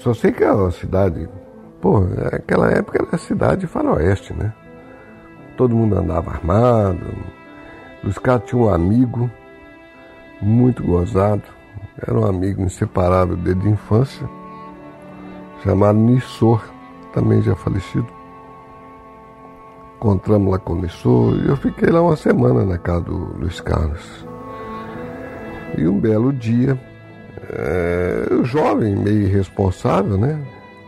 só sei que uma cidade. Pô, aquela época era a cidade faroeste, né? Todo mundo andava armado. Os caras tinham um amigo muito gozado. Era um amigo inseparável desde a infância, chamado Nissor, também já falecido. Encontramos lá com o Nissor e eu fiquei lá uma semana na casa do Luiz Carlos. E um belo dia, é, eu jovem, meio irresponsável, né?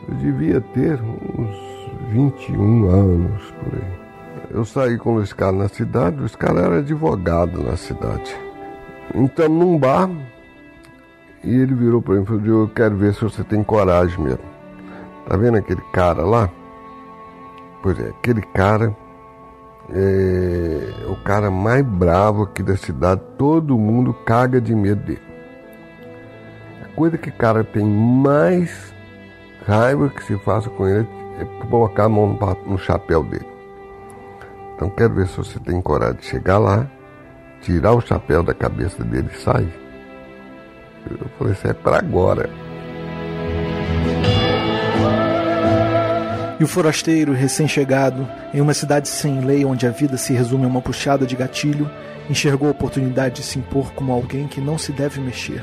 Eu devia ter uns 21 anos por aí. Eu saí com o Luiz Carlos na cidade, o Luiz Carlos era advogado na cidade. Então, num bar, e ele virou para mim e falou: Eu quero ver se você tem coragem mesmo. Tá vendo aquele cara lá? Pois é, aquele cara é o cara mais bravo aqui da cidade, todo mundo caga de medo dele. Coisa que o cara tem mais raiva que se faça com ele é colocar a mão no chapéu dele. Então quero ver se você tem coragem de chegar lá, tirar o chapéu da cabeça dele e sair. Eu falei, isso é para agora. E o forasteiro, recém-chegado, em uma cidade sem lei onde a vida se resume a uma puxada de gatilho, enxergou a oportunidade de se impor como alguém que não se deve mexer.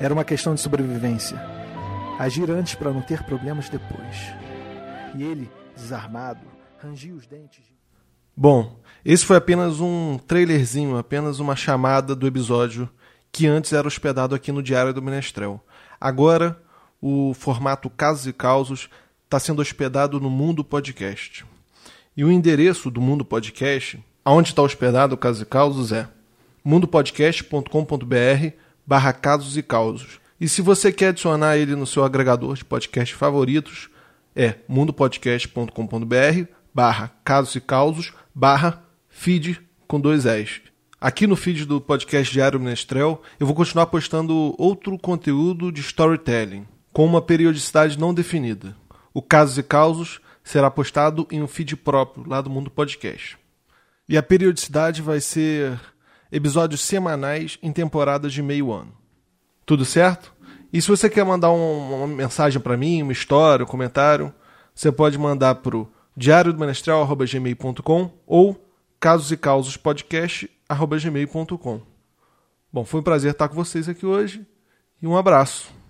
Era uma questão de sobrevivência. Agir antes para não ter problemas depois. E ele, desarmado, rangia os dentes. Bom, esse foi apenas um trailerzinho, apenas uma chamada do episódio que antes era hospedado aqui no Diário do Menestrel. Agora, o formato Casos e Causos está sendo hospedado no Mundo Podcast. E o endereço do Mundo Podcast, aonde está hospedado o Casos e Causos, é mundopodcast.com.br barra casos e causos. E se você quer adicionar ele no seu agregador de podcast favoritos, é mundopodcast.com.br barra casos e causos barra feed com dois S. Aqui no feed do podcast Diário Menestrel, eu vou continuar postando outro conteúdo de storytelling, com uma periodicidade não definida. O Casos e Causos será postado em um feed próprio lá do Mundo Podcast. E a periodicidade vai ser episódios semanais em temporadas de meio ano. Tudo certo? E se você quer mandar um, uma mensagem para mim, uma história, um comentário, você pode mandar para o diariodomenestrel.gmail.com ou casos e causos podcast.gmail.com. Bom, foi um prazer estar com vocês aqui hoje e um abraço.